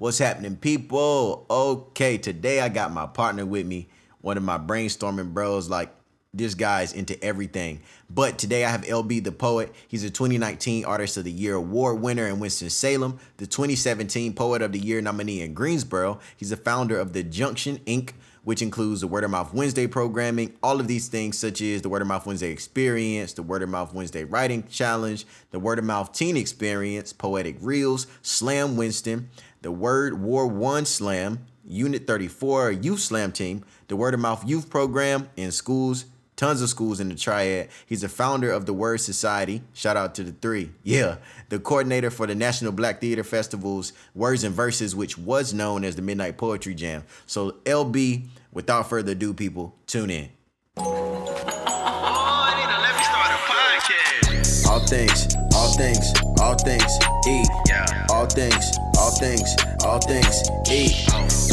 What's happening, people? Okay, today I got my partner with me, one of my brainstorming bros. Like, this guy's into everything. But today I have LB the Poet. He's a 2019 Artist of the Year Award winner in Winston-Salem, the 2017 Poet of the Year nominee in Greensboro. He's the founder of The Junction Inc., which includes the Word of Mouth Wednesday programming, all of these things, such as the Word of Mouth Wednesday Experience, the Word of Mouth Wednesday Writing Challenge, the Word of Mouth Teen Experience, Poetic Reels, Slam Winston, the Word War One Slam, Unit 34 Youth Slam Team, the Word of Mouth Youth Program in schools, tons of schools in the triad. He's the founder of the Word Society. Shout out to the three. Yeah. The coordinator for the National Black Theater Festival's Words and Verses, which was known as the Midnight Poetry Jam. So, LB, without further ado, people, tune in. All things, all things, all things, eat. Yeah. All things, things, all things, eat.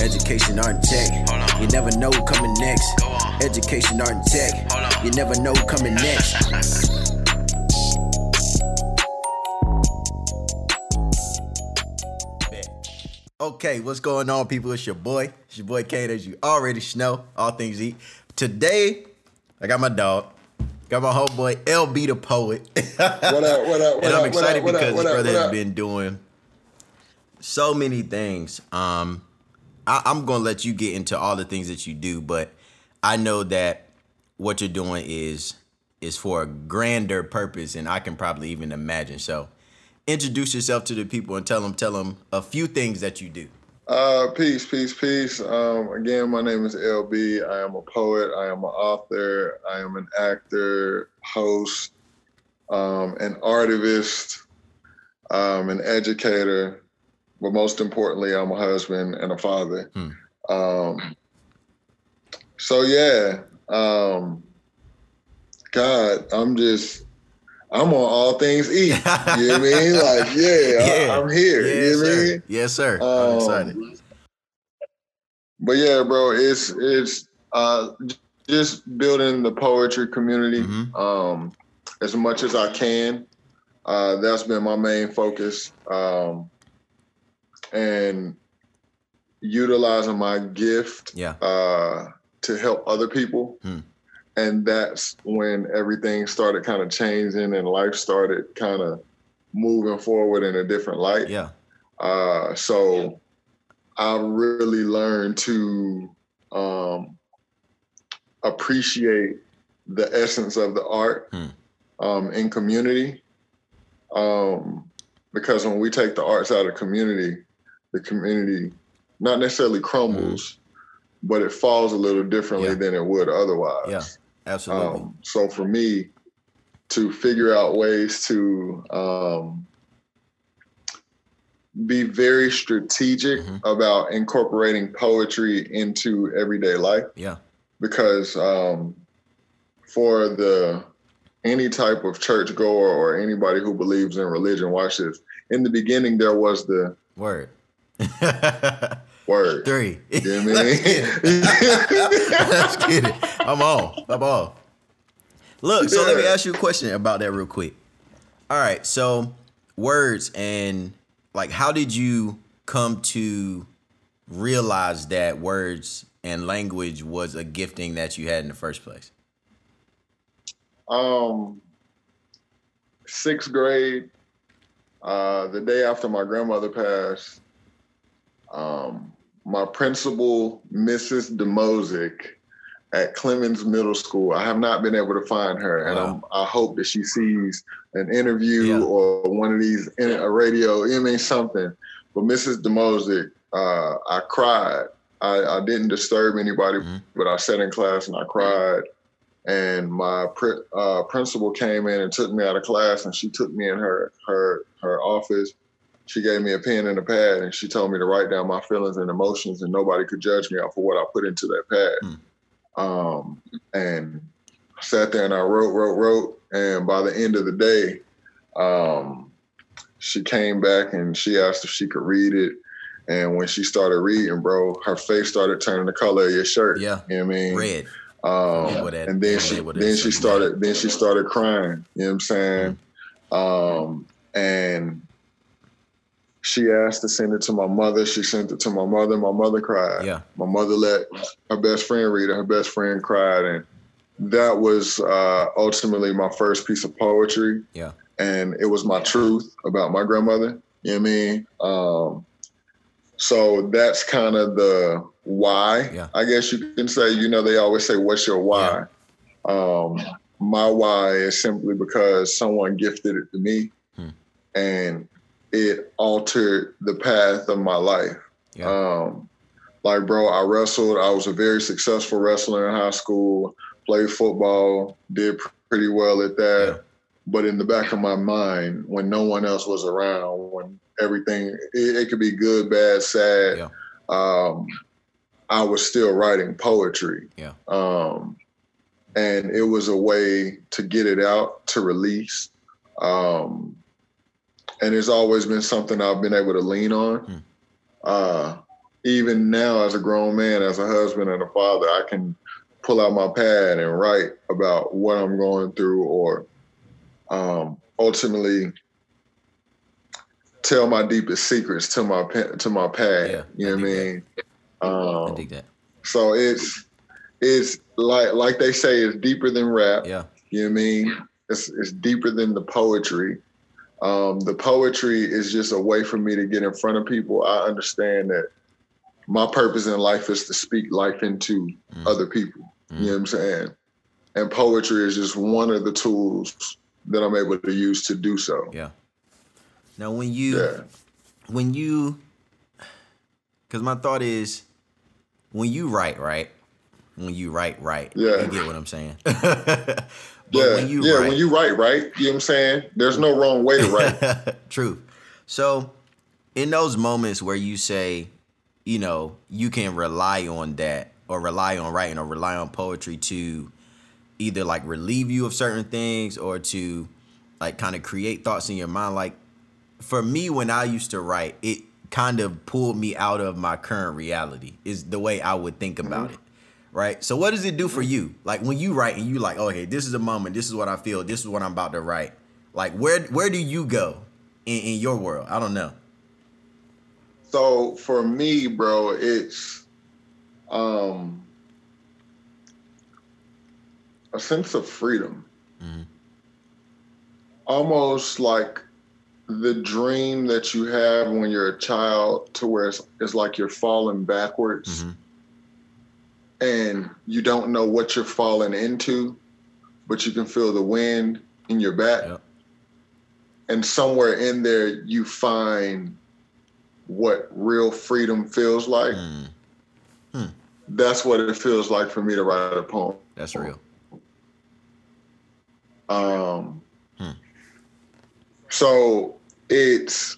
Education, art, and tech. You never know coming next. Go on. Education, art, and tech. You never know coming next. Okay, what's going on, people? It's your boy. It's your boy Kane, as you already know. All things eat. Today, I got my dog. Got my homeboy LB the poet. What up? What up? What and? I'm excited what up, because what this up, brother has been doing so many things. Um, I, I'm gonna let you get into all the things that you do, but I know that what you're doing is is for a grander purpose, and I can probably even imagine. So, introduce yourself to the people and tell them tell them a few things that you do. Uh, peace, peace, peace. Um, again, my name is LB. I am a poet. I am an author. I am an actor, host, um, an artivist, um, an educator. But most importantly, I'm a husband and a father. Hmm. Um, so yeah, um, God, I'm just. I'm on all things eat. You know what I mean? Like, yeah, I, am here. Yes, you know what I sir. mean? Yes, sir. I'm Um, excited. But yeah, bro, it's it's uh just building the poetry community Mhm. um as much as I can. Uh that's been my main focus. Um and utilizing my gift Yeah. uh to help other people. Hmm. And that's when everything started kind of changing and life started kind of moving forward in a different light. Yeah. Uh, so I really learned to um, appreciate the essence of the art Hmm. um, in community. Um, because when we take the arts out of community, the community not necessarily crumbles, but it falls a little differently Yeah. than it would otherwise. Yeah. Absolutely. Um, so for me to figure out ways to um, be very strategic Mhm. about incorporating poetry into everyday life, yeah. because um, for the any type of churchgoer or anybody who believes in religion, watch this. In the beginning, there was the Word. word. Three. You know what I Let's get it. mean? Let's get it. I'm on. I'm on. Look, so let me ask you a question about that real quick. All right, so words and like how did you come to realize that words and language was a gifting that you had in the first place? Um, sixth grade, uh, the day after my grandmother passed, um, my principal, Mrs. DeMosick, at Clemmons Middle School. I have not been able to find her, and Wow. I'm, I hope that she sees an interview Yeah. or one of these in a radio. I mean something. But Mrs. DeMosick, uh, I cried. I, I didn't disturb anybody, Mhm. but I sat in class and I cried and my pr- uh, principal came in and took me out of class and she took me in her her her office she gave me a pen and a pad and she told me to write down my feelings and emotions and nobody could judge me off of what i put into that pad um, and I sat there and i wrote wrote wrote and by the end of the day um, she came back and she asked if she could read it and when she started reading bro her face started turning the color of your shirt Yeah. you know what i mean Red. um, Yeah, that- and then she then she started then she started crying. You know what I'm saying? Mm-hmm. Um, and she asked to send it to my mother. She sent it to my mother. My mother cried. Yeah. My mother let her best friend read it. Her best friend cried, and that was uh, ultimately my first piece of poetry. Yeah. And it was my truth about my grandmother. You know what I mean? Um, so that's kind of the why. Yeah. I guess you can say. You know, they always say, "What's your why?" Um, my why is simply because someone gifted it to me, Hmm. and it altered the path of my life. Yeah. Um, like, bro, I wrestled. I was a very successful wrestler in high school. Played football. Did pr- pretty well at that. Yeah. But in the back of my mind, when no one else was around, when everything it, it could be good, bad, sad, Yeah. um, I was still writing poetry. Yeah. Um, and it was a way to get it out, to release. Um, and it's always been something I've been able to lean on. Hmm. Uh, even now, as a grown man, as a husband and a father, I can pull out my pad and write about what I'm going through, or um, ultimately tell my deepest secrets to my to my pad. Yeah, you know I what I mean? I Um, dig that. so it's it's like like they say, it's deeper than rap. Yeah. You know what I mean? It's it's deeper than the poetry. Um, the poetry is just a way for me to get in front of people. I understand that my purpose in life is to speak life into Mm. other people. Mm. You know what I'm saying? And poetry is just one of the tools that I'm able to use to do so. Yeah. Now, when you Yeah. when you because my thought is when you write right when you write right Yeah. you get what i'm saying but Yeah, when you yeah. write When you write, right? You know what I'm saying? There's no wrong way to write. True. So, in those moments where you say, you know, you can rely on that or rely on writing or rely on poetry to either like relieve you of certain things or to like kind of create thoughts in your mind. Like for me, when I used to write, it kind of pulled me out of my current reality, is the way I would think about mm-hmm. it. Right. So what does it do for you? Like when you write and you like, okay, this is a moment, this is what I feel, this is what I'm about to write. Like where where do you go in, in your world? I don't know. So for me, bro, it's um a sense of freedom. Mhm. Almost like the dream that you have when you're a child to where it's, it's like you're falling backwards Mhm. And you don't know what you're falling into, but you can feel the wind in your back. Yep. And somewhere in there you find what real freedom feels like. Mm, That's what it feels like for me to write a poem. that's real. Um, Hmm. So it's,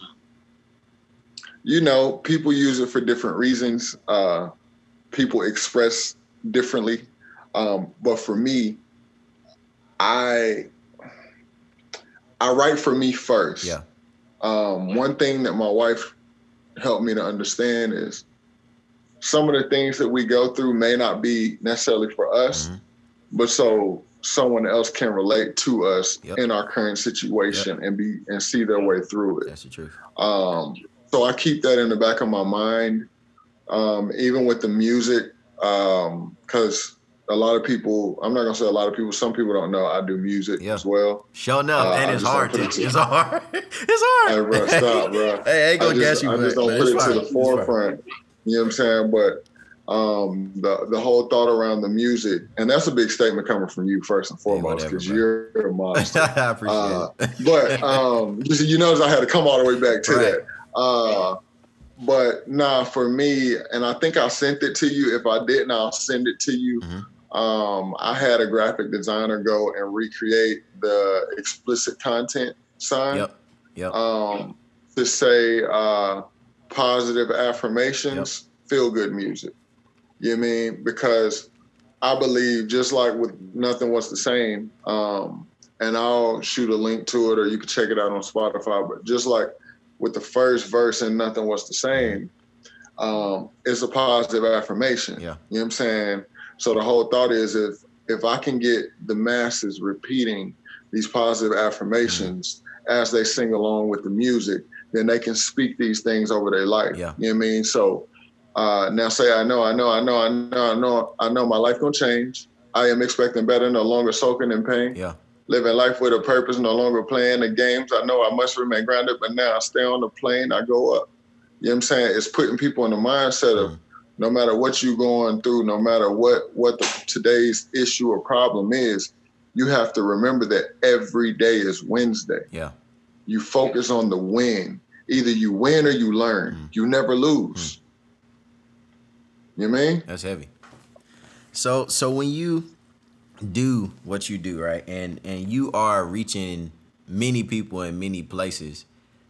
you know, people use it for different reasons. Uh, people express differently. Um, but for me, I I write for me first. Yeah. Um, one thing that my wife helped me to understand is some of the things that we go through may not be necessarily for us, Mhm. but so someone else can relate to us Yep. in our current situation and be and see their way through it. That's the truth. Um, so I keep that in the back of my mind, um, even with the music, because a lot of people, I'm not gonna say a lot of people, some people don't know I do music Yeah. as well. Show enough, Uh, and I it's hard. don't put too. it to- It's hard. It's hard. Hey, bro, stop, bro. Hey, I ain't gonna just, gas you, I just but- don't but put it's it fine. to the forefront. You know what I'm saying? But um, the the whole thought around the music, and that's a big statement coming from you first and foremost, because you're a monster. I appreciate Uh, it. but um, you, you notice I had to come all the way back to Right. that. Uh, but nah, for me, and I think I sent it to you. If I didn't, I'll send it to you. Mhm. Um, I had a graphic designer go and recreate the explicit content sign Yep. Yep. um, to say uh, positive affirmations, feel good music. You know what I mean? Because I believe just like with Nothing Was the Same, um, and I'll shoot a link to it or you can check it out on Spotify, but just like with the first verse and Nothing Was the Same, um, it's a positive affirmation. Yeah. You know what I'm saying? So the whole thought is if if I can get the masses repeating these positive affirmations as they sing along with the music, then they can speak these things over their life. Yeah. You know what I mean? So uh, now say I know, I know, I know, I know, I know, I know my life gonna change. I am expecting better, no longer soaking in pain. Yeah. Living life with a purpose, no longer playing the games. I know I must remain grounded, but now I stay on the plane, I go up. You know what I'm saying? It's putting people in the mindset of Mm. no matter what you're going through, no matter what what the, today's issue or problem is, you have to remember that every day is Wednesday. Yeah. You focus on the win. Either you win or you learn. Mm. You never lose. You know I mean? That's heavy. So so when you do what you do, right, and and you are reaching many people in many places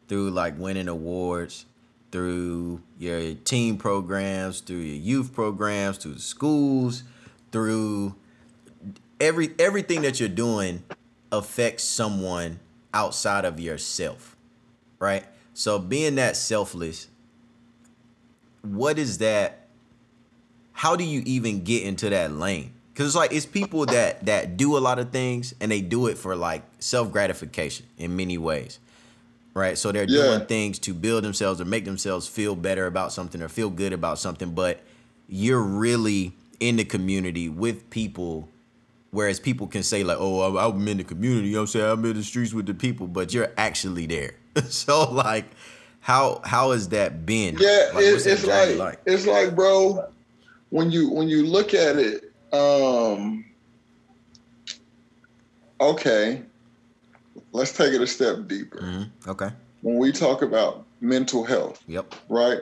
through like winning awards, through your team programs, through your youth programs, through the schools, through every everything that you're doing affects someone outside of yourself, right? So being that selfless, what is that? How do you even get into that lane? Because it's like it's people that that do a lot of things and they do it for like self gratification in many ways, right? So they're Yeah. doing things to build themselves or make themselves feel better about something or feel good about something, but you're really in the community with people Whereas people can say like, "Oh, I'm- in the community," you know what I'm saying? I'm in the streets with the people, but you're actually there. so like, how how has that been? Yeah, Like, it, it's journey like, it's like, bro, when you when you look at it, um, okay, let's take it a step deeper. Mhm. Okay. When we talk about mental health, Yep. right?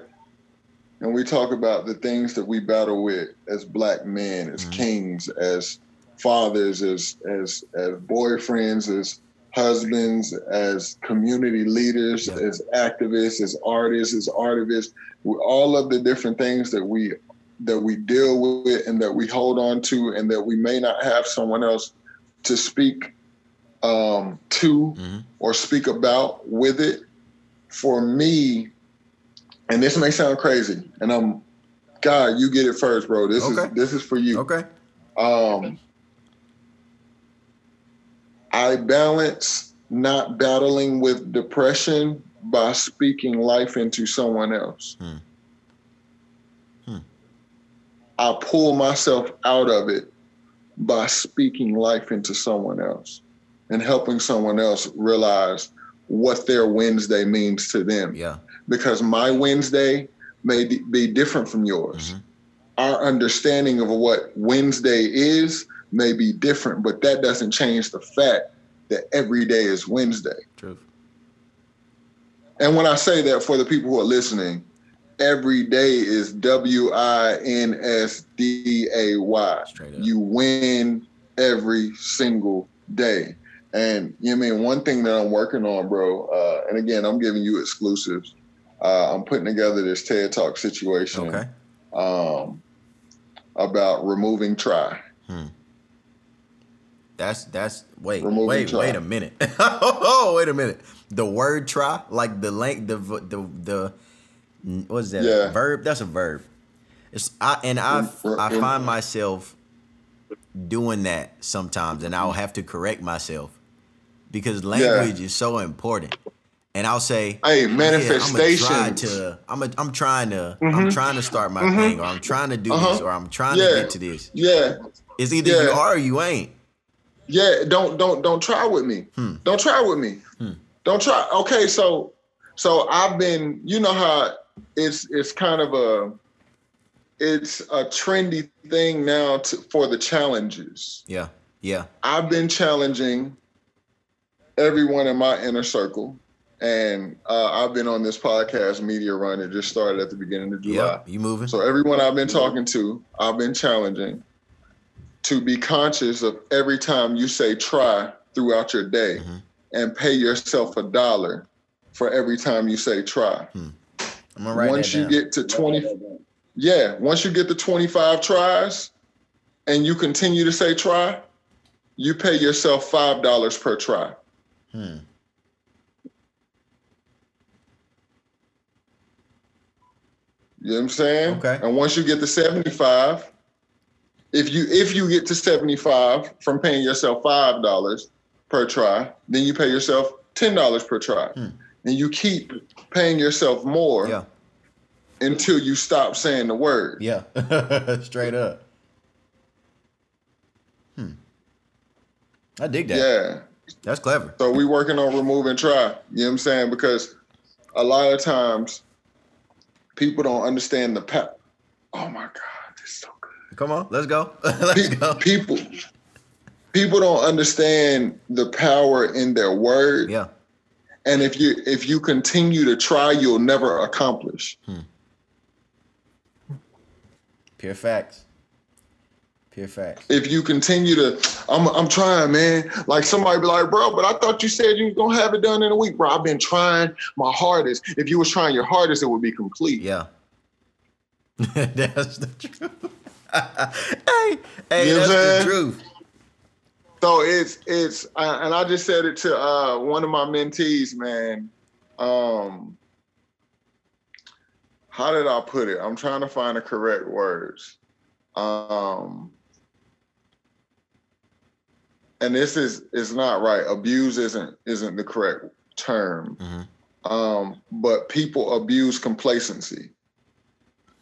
And we talk about the things that we battle with as black men, as Mhm. kings, as fathers, as as as boyfriends, as husbands, as community leaders, Yeah. as activists, as artists, as artivists, all of the different things that we that we deal with and that we hold on to and that we may not have someone else to speak um, to hmm or speak about with it. For me, and this may sound crazy, and I'm God, you get it first, bro. This Okay. is this is for you. Okay. Um I balance not battling with depression by speaking life into someone else. Hmm. I pull myself out of it by speaking life into someone else and helping someone else realize what their Wednesday means to them. Yeah. Because my Wednesday may d- be different from yours. Mhm. Our understanding of what Wednesday is may be different, but that doesn't change the fact that every day is Wednesday. Truth. And when I say that for the people who are listening, every day is W I N S D A Y. You win every single day. And you know I mean one thing that I'm working on, bro. Uh, and again, I'm giving you exclusives. Uh, I'm putting together this TED Talk situation Okay. um, about removing try. That's that's wait Removing wait try. wait a minute. oh wait a minute. The word try like the length the the the what is that Yeah. verb? That's a verb. It's I and I I find myself doing that sometimes, and I'll have to correct myself because language is so important. And I'll say, Hey, Yeah, I'm manifestation. trying to. I'm. A, I'm trying to. I'm Mhm. trying to start my Mhm. thing, or I'm trying to do Uh-huh. this, or I'm trying Yeah. to get to this. yeah, It's either you are or you ain't. Yeah, don't don't don't try with me. Hmm. Don't try with me. Hmm. Don't try. Okay, so so I've been. You know how it's it's kind of a it's a trendy thing now to, for the challenges. Yeah. Yeah. I've been challenging everyone in my inner circle, and uh, I've been on this podcast, Media Run. It just started at the beginning of July. Yeah. You moving? So everyone I've been talking to, I've been challenging to be conscious of every time you say try throughout your day Mhm. and pay yourself a dollar for every time you say try. I'm gonna write once you get to 20 Yeah, once you get to 25 tries and you continue to say try, you pay yourself $5 per try. Hmm. You know what I'm saying? Okay. And once you get to 75, if you if you get to 75 from paying yourself five dollars per try, then you pay yourself ten dollars per try. Hmm. And you keep paying yourself more Yeah. until you stop saying the word. Yeah. Straight up. Hmm. I dig that. Yeah. That's clever. So we working on remove and try. You know what I'm saying? Because a lot of times people don't understand the pa- Oh my God, this is so good. Come on, let's go. let's Pe- go. People people don't understand the power in their word. Yeah. And if you if you continue to try, you'll never accomplish. Hmm. Pure facts. Pure facts. If you continue to, I'm I'm trying, man. Like somebody be like, bro, but I thought you said you was gonna have it done in a week, bro. I've been trying my hardest. If you was trying your hardest, it would be complete. Yeah. that's the truth. hey, hey, You know that's the truth. So it's it's uh, and I just said it to uh, one of my mentees, man. Um, how did I put it? I'm trying to find the correct words. Um, and this is is not right. Abuse isn't isn't the correct term. Mhm. Um, but people abuse complacency.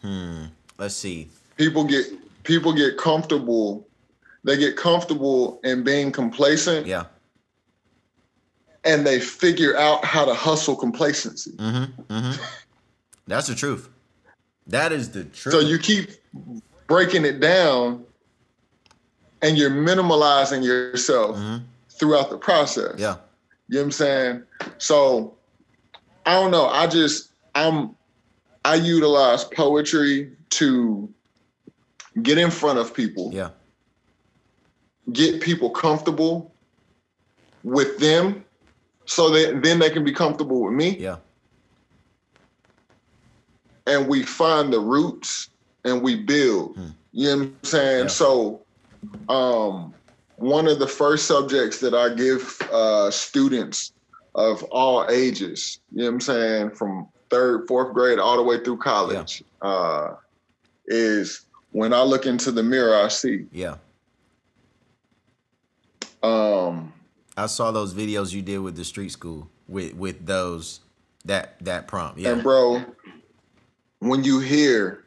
Hmm. Let's see. People get people get comfortable. They get comfortable in being complacent. Yeah. and they figure out how to hustle complacency. Mm-hmm. Mm-hmm. That's the truth. That is the truth. So you keep breaking it down and you're minimalizing yourself Mhm. throughout the process. Yeah. You know what I'm saying? So I don't know. I just I'm I utilize poetry to get in front of people, Yeah. Get people comfortable with them so that then they can be comfortable with me. Yeah. and we find the roots and we build. Hmm. You know what I'm saying? Yeah. So, um, one of the first subjects that I give uh, students of all ages, you know what I'm saying, from third, fourth grade all the way through college, uh, is when I look into the mirror, I see. Yeah. Um, I saw those videos you did with the street school with with those that that prompt. Yeah. And bro, when you hear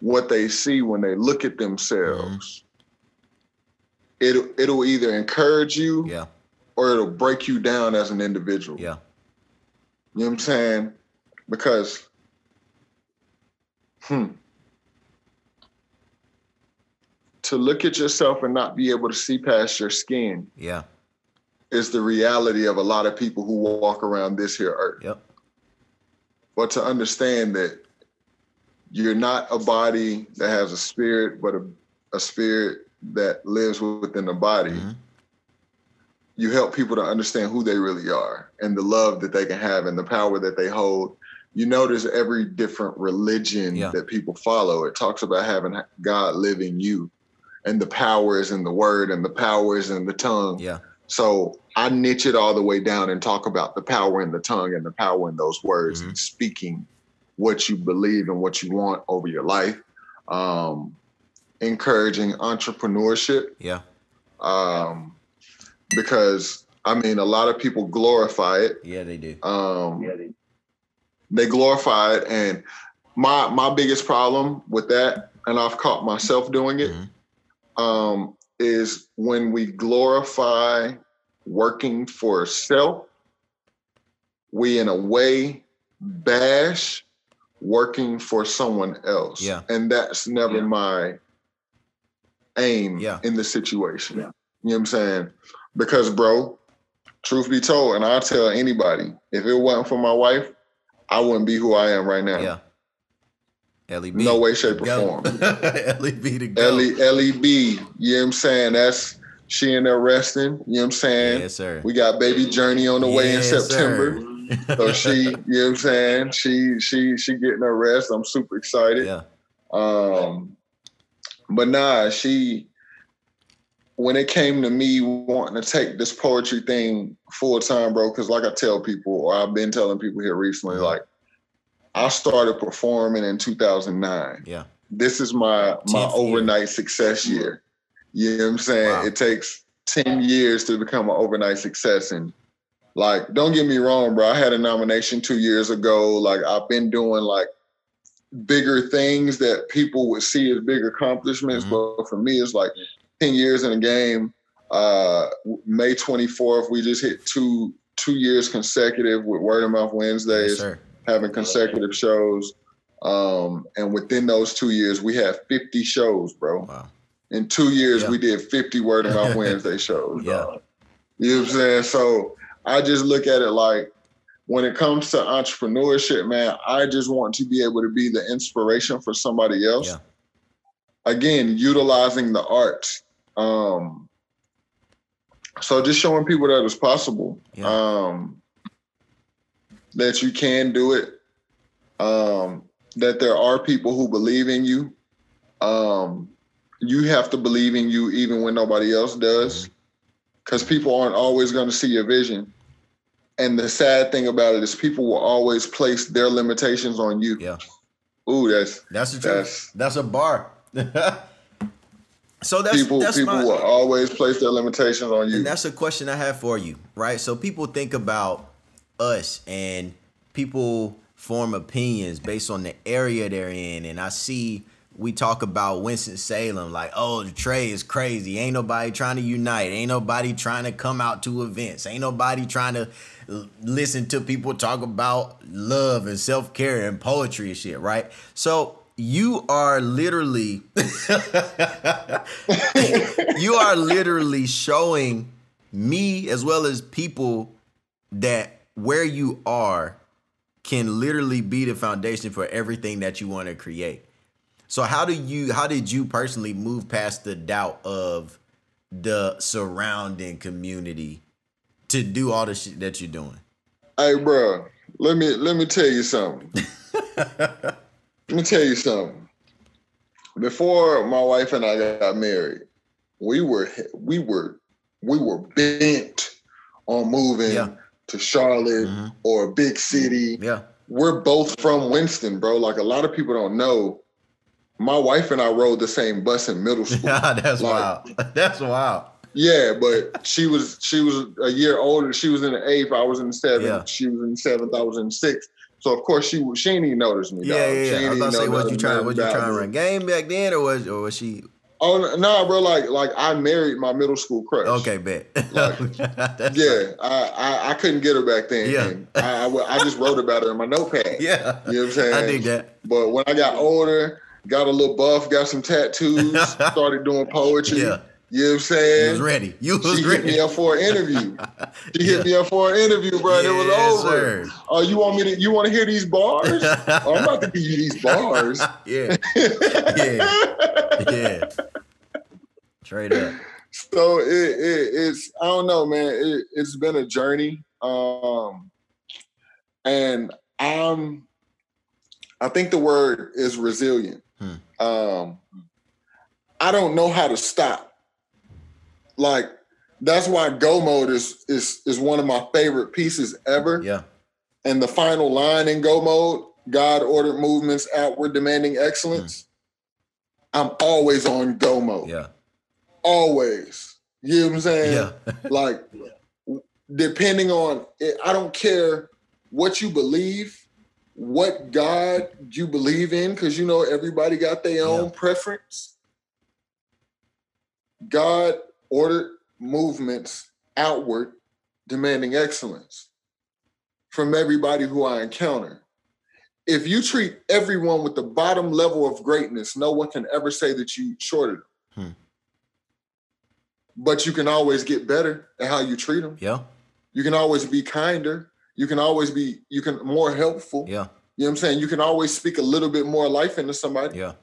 what they see when they look at themselves, it'll it'll either encourage you Yeah. or it'll break you down as an individual. Yeah. You know what I'm saying? Because hmm. To look at yourself and not be able to see past your skin Yeah. is the reality of a lot of people who walk around this here earth. Yep. but to understand that you're not a body that has a spirit, but a, a spirit that lives within the body. Mhm. You help people to understand who they really are and the love that they can have and the power that they hold. You notice every different religion Yeah. that people follow, it talks about having God live in you. And the power is in the word and the power is in the tongue. Yeah. So I niche it all the way down and talk about the power in the tongue and the power in those words Mhm. and speaking what you believe and what you want over your life. Um, encouraging entrepreneurship Yeah. um, because I mean a lot of people glorify it. Yeah, they do. Um, they They glorify it, and my my biggest problem with that, and I've caught myself doing it, Mhm. Um, is when we glorify working for self, we in a way bash working for someone else. Yeah. And that's never Yeah. my aim Yeah. in the situation. Yeah. You know what I'm saying? Because bro, truth be told, and I'll tell anybody, if it wasn't for my wife, I wouldn't be who I am right now. Yeah. LEB. No way, shape, or form. LEB to go. LEB, you know what I'm saying? That's she in there resting, you know what I'm saying? Yes, sir. We got baby Journey on the way in September. So she, you know what I'm saying? She she she getting her rest. I'm super excited. yeah. Um but nah, she when it came to me wanting to take this poetry thing full time, bro, because like I tell people, or I've been telling people here recently, like I started performing in 2009 Yeah. this is my my 10th year. overnight success year. You know what I'm saying? Wow. It takes 10 years to become an overnight success. And Like, don't get me wrong, bro. I had a nomination two years ago. Like, I've been doing like bigger things that people would see as big accomplishments. Mhm. But for me, it's like 10 years in a game. Uh May 24th, we just hit two two years consecutive with Word of Mouth Wednesdays Yes. Having consecutive shows. Um, and within those two years, we had 50 shows, bro. Wow. In two years, Yeah. we did 50 Word of Mouth Wednesday shows. Yeah. You know what I'm saying? So I just look at it like when it comes to entrepreneurship, man, I just want to be able to be the inspiration for somebody else. Yeah. Again, utilizing the arts. Um, so just showing people that it's possible. Yeah. Um, that you can do it. Um, that there are people who believe in you. Um, you have to believe in you even when nobody else does. Because people aren't always going to see your vision. And the sad thing about it is people will always place their limitations on you. Yeah. Ooh, that's That's the truth. That's- That's a bar. so that's people that's people my, will always place their limitations on you. And that's a question I have for you, right? So people think about us and people form opinions based on the area they're in. And I see we talk about Winston Salem, like, oh, the Trey is crazy. Ain't nobody trying to unite. Ain't nobody trying to come out to events. Ain't nobody trying to listen to people talk about love and self care and poetry and shit, right? So you are literally you are literally showing me as well as people that where you are can literally be the foundation for everything that you want to create. So how do you how did you personally move past the doubt of the surrounding community to do all the shit that you're doing? Hey, bro, let me let me tell you something. let me tell you something. Before my wife and I got married, we were we were we were bent on moving Yeah. To Charlotte Mhm. or a big city. Yeah. We're both from Winston, bro. Like a lot of people don't know. My wife and I rode the same bus in middle school. That's Like- wild. That's wild. Yeah, but she was she was a year older. She was in the eighth. I was in the seventh. Yeah. She was in the seventh. I was in the sixth. So of course she she ain't even notice me. Yeah, dog. Yeah, I was to say, was you trying was you trying to run game back then or was or was she Oh no, bro. Like like I married my middle school crush. okay, bet. Like, Yeah, I, I I couldn't get her back then. Yeah. I, I I just wrote about her in my notepad. Yeah. You know what I'm saying? I dig that. But when I got older, got a little buff, got some tattoos, started doing poetry. Yeah. You know what I'm You saying? was ready. You was She hit me up for an interview. She Yeah. hit me up for an interview, bro. it was over. Oh, you want me to? You want to hear these bars? oh, I'm about to give you these bars. yeah. Yeah. Yeah. Straight up. so it, it it's I don't know, man. It, it's been a journey, um, and I'm. I think the word is resilient. Hmm. Um, I don't know how to stop. Like that's why Go Mode is is is one of my favorite pieces ever. Yeah. And the final line in Go Mode, God ordered movements outward demanding excellence. Hmm. I'm always on Go Mode. Yeah. Always. You know what I'm saying? Yeah. Like, depending on it, I don't care what you believe, what God you believe in, because you know everybody got their own Yeah. preference. God ordered movements outward, demanding excellence from everybody who I encounter. If you treat everyone with the bottom level of greatness, no one can ever say that you shorted them. Hmm. But you can always get better at how you treat them. Yeah. You can always be kinder. You can always be you can more helpful. Yeah. You know what I'm saying? You can always speak a little bit more life into somebody. Yeah.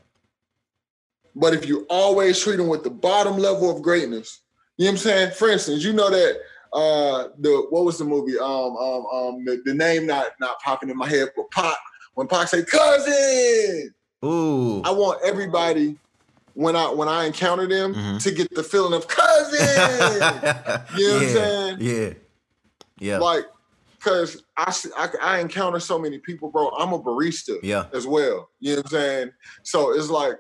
But if you always treat them with the bottom level of greatness, you know what I'm saying? For instance, you know that uh the what was the movie? Um um um the, the name not not popping in my head, but Pac, when Pac say cousin, Ooh. I want everybody when I when I encounter them Mhm. to get the feeling of cousin. You know what I'm saying? Yeah. Yeah. like because I, I I encounter so many people, bro. I'm a barista Yeah. as well. You know what I'm saying? So it's like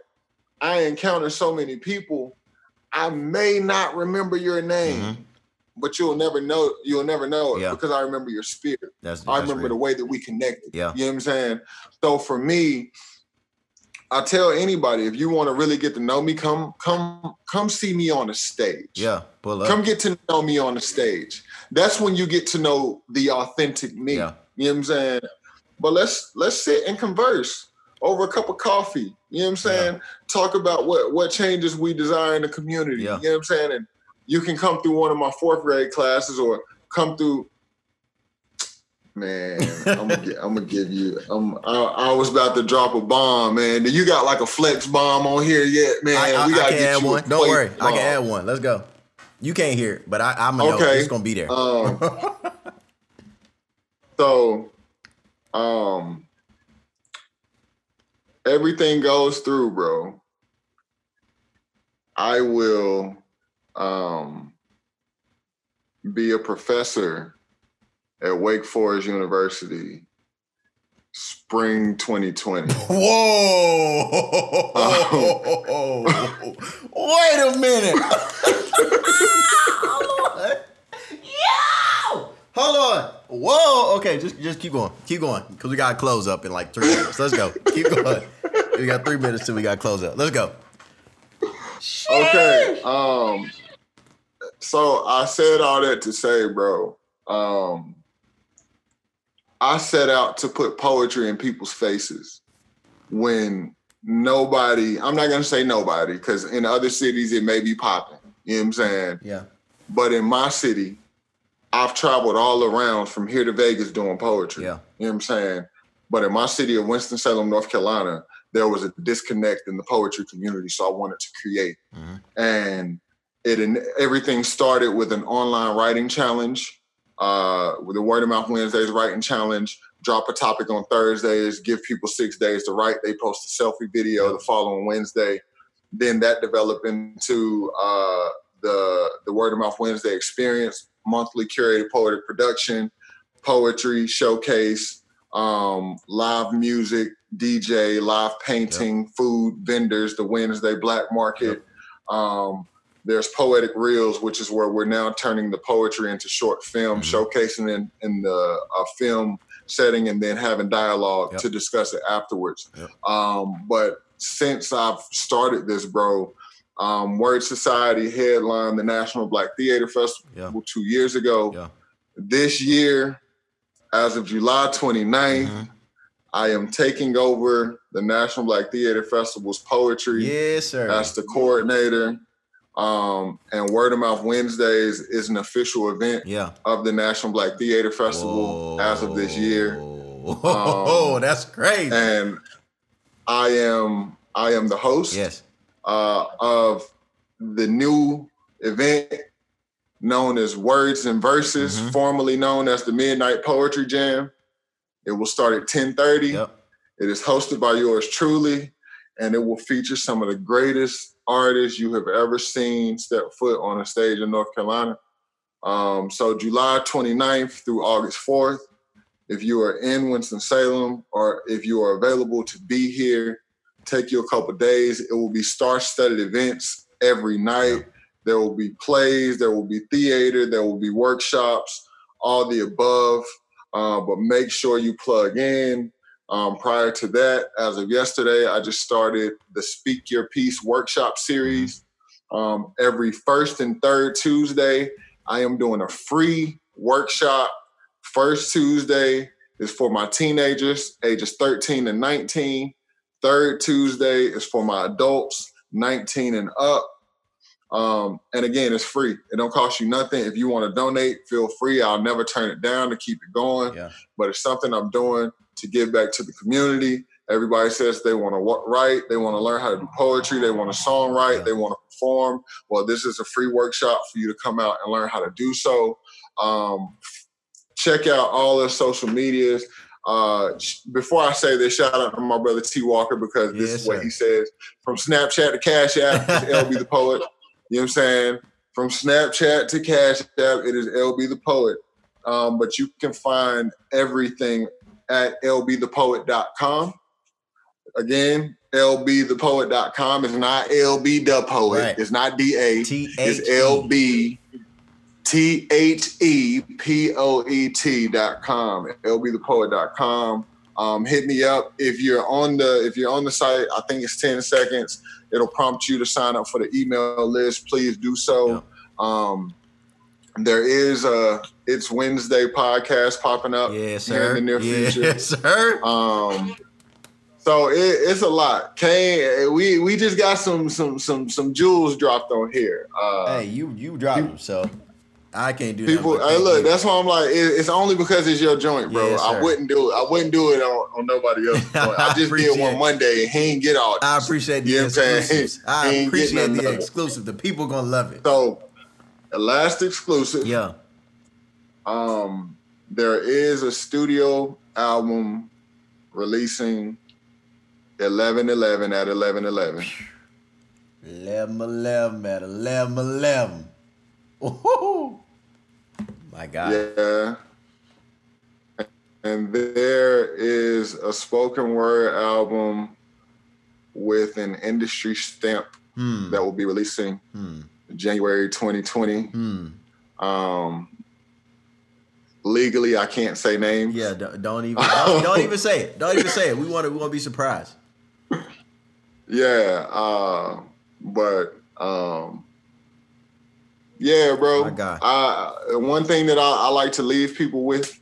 I encounter so many people. I may not remember your name, Mhm. but you'll never know. You'll never know it Yeah. because I remember your spirit. That's, I that's remember the way that we connected. Yeah. You know what I'm saying? So for me, I tell anybody if you want to really get to know me, come come come see me on the stage. Yeah, pull up. Come get to know me on the stage. That's when you get to know the authentic me. Yeah. You know what I'm saying? But let's let's sit and converse over a cup of coffee. You know what I'm saying? Talk about what what changes we desire in the community. Yeah. You know what I'm saying? And you can come through one of my fourth grade classes or come through. Man, I'm gonna, gi- I'm gonna give you. I'm, I, I was about to drop a bomb, man. You got like a flex bomb on here yet, man? I, I, we gotta can get add you one. Don't worry, I can add one. Let's go. You can't hear it, but I, I'm gonna know Okay. it's gonna be there. Um, so, um, everything goes through, bro. I will, um, be a professor at Wake Forest University, spring 2020. Whoa! Wait a minute. Hold on. Yo! Hold on. Whoa. Okay, just just keep going. Keep going. Because we gotta close up in like three minutes. Let's go. Keep going. We got three minutes till we gotta close up. Let's go. Okay. Um. So I said all that to say, bro. Um. I set out to put poetry in people's faces when nobody. I'm not gonna say nobody because in other cities it may be popping. You know what I'm saying? Yeah. But in my city, I've traveled all around from here to Vegas doing poetry. Yeah. You know what I'm saying? But in my city of Winston-Salem, North Carolina, there was a disconnect in the poetry community. So I wanted to create. Mhm. And it and everything started with an online writing challenge, uh, with the Word of Mouth Wednesdays writing challenge. Drop a topic on Thursdays, give people six days to write. They post a selfie video the following Wednesday. Then that developed into uh, the the Word of Mouth Wednesday experience, monthly curated poetic production, poetry showcase, um, live music, DJ, live painting, food vendors, the Wednesday Black Market. Um, there's poetic reels, which is where we're now turning the poetry into short film, Mhm. showcasing in in the uh, film setting, and then having dialogue Yep. to discuss it afterwards. Yep. Um, but since I've started this, bro, um, Word Society headlined the National Black Theater Festival Yeah. two years ago. Yeah. This year, as of July 29th, Mhm. I am taking over the National Black Theater Festival's poetry Yes, sir. as the coordinator. Um, and Word of Mouth Wednesdays is an official event yeah. of the National Black Theater Festival as of this year. Oh, that's crazy. And I am I am the host yes. Uh, of the new event known as Words and Verses, Mhm. formerly known as the Midnight Poetry Jam. It will start at 10:30. Yep. It is hosted by yours truly, and it will feature some of the greatest artists you have ever seen step foot on a stage in North Carolina. Um, so July 29th through August 4th, if you are in Winston-Salem or if you are available to be here, take you a couple days. It will be star-studded events every night. There will be plays, there will be theater, there will be workshops, all the above. Uh, but make sure you plug in. Um, prior to that, as of yesterday, I just started the Speak Your Piece workshop series. Um, every first and third Tuesday, I am doing a free workshop. First Tuesday is for my teenagers, ages 13 and 19. Third Tuesday is for my adults, 19 and up. Um, and again, it's free. It don't cost you nothing. If you want to donate, feel free. I'll never turn it down to keep it going Yeah. but it's something I'm doing to give back to the community. Everybody says they want to write, they want to learn how to do poetry, they want to songwrite, Yeah. they want to perform. Well, this is a free workshop for you to come out and learn how to do so. Um, check out all the social medias. Uh, before I say this, shout out to my brother T Walker because this Yes, is what sir. he says from Snapchat to Cash App. It's LB the Poet. You know what I'm saying? From Snapchat to Cash App, it is LB the Poet. Um, but you can find everything at lbthepoet.com. Again, lbthepoet.com is not LB the poet. Right. It's not DA. It's LB T H E P O E T dot com, lbe the poet dot com. Um, hit me up if you're on the if you're on the site. I think it's ten seconds. It'll prompt you to sign up for the email list. Please do so. Yeah. Um, there is a it's Wednesday podcast popping up yes, sir. in the near future. Yes, sir. Um, so it, it's a lot. Kane, we we just got some some some some jewels dropped on here. Uh, hey, you you dropped them, so I can't do that. people. Hey, look, that's why I'm like, it, it's only because it's your joint, bro. Yes, I wouldn't do it. I wouldn't do it on, on nobody else. I just did one Monday, and he ain't get all. I appreciate the you exclusives. I appreciate the exclusive. The people gonna love it. So, the last exclusive. Yeah. Um, there is a studio album releasing 11 11 at 11 11. 11 11 at 11 11. My God. Yeah. And there is a spoken word album with an industry stamp hmm. that will be releasing hmm. January 2020. Hmm. Um, legally, I can't say names. Yeah, don't, don't even don't, don't, even say it. Don't even say it. We want to we want to be surprised. Yeah, uh, but um, yeah, bro. My God. I, uh, one thing that I, I like to leave people with: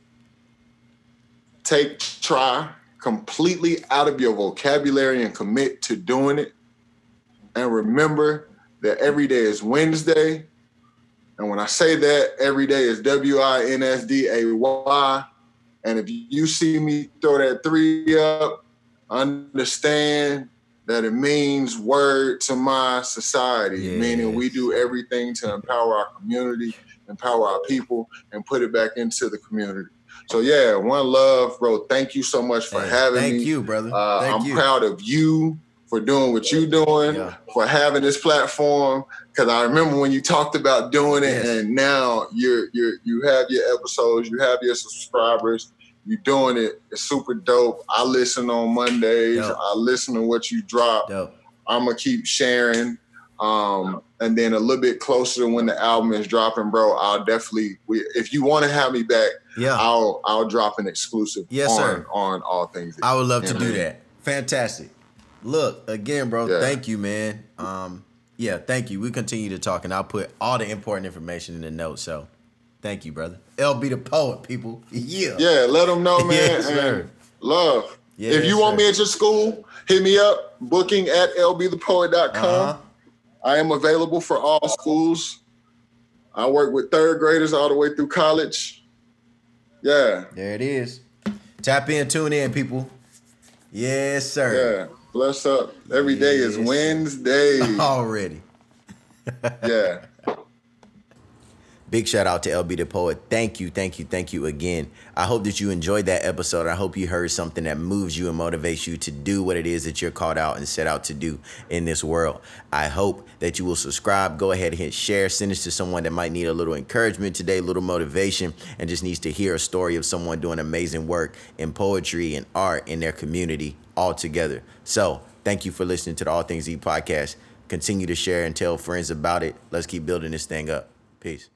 take try completely out of your vocabulary and commit to doing it. And remember that every day is Wednesday. And when I say that, every day is W I N S D A Y. And if you see me throw that three up, understand that it means word to my society, yes. meaning we do everything to empower our community, empower our people, and put it back into the community. So yeah, one love, bro. Thank you so much for hey, having thank me. Thank you, brother. Uh, thank I'm you. proud of you for doing what you're doing, yeah. for having this platform. Because I remember when you talked about doing it, yes. and now you're you're you have your episodes, you have your subscribers, you doing it. It's super dope. I listen on Mondays. Dope. I listen to what you drop. Dope. I'm gonna keep sharing. Um, and then a little bit closer to when the album is dropping, bro, I'll definitely. We, if you want to have me back, yeah, I'll I'll drop an exclusive. Yes, on, sir. On all things. I would love to do that. Fantastic. Look again, bro. Yeah. Thank you, man. Um, yeah, thank you. We continue to talk, and I'll put all the important information in the notes. So Thank you, brother. LB the poet, people. Yeah. Yeah, let them know, man. yes, sir. Love. Yes, if you want me at your school, hit me up. Booking at lbthepoet.com. Uh-huh. I am available for all schools. I work with third graders all the way through college. Yeah. There it is. Tap in, tune in, people. Yes, sir. Yeah. Bless up. Every yes, day is Wednesday. Already. yeah. Big shout out to LB the Poet. Thank you, thank you, thank you again. I hope that you enjoyed that episode. I hope you heard something that moves you and motivates you to do what it is that you're called out and set out to do in this world. I hope that you will subscribe. Go ahead and hit share. Send this to someone that might need a little encouragement today, a little motivation, and just needs to hear a story of someone doing amazing work in poetry and art in their community all together. So, thank you for listening to the All Things E podcast. Continue to share and tell friends about it. Let's keep building this thing up. Peace.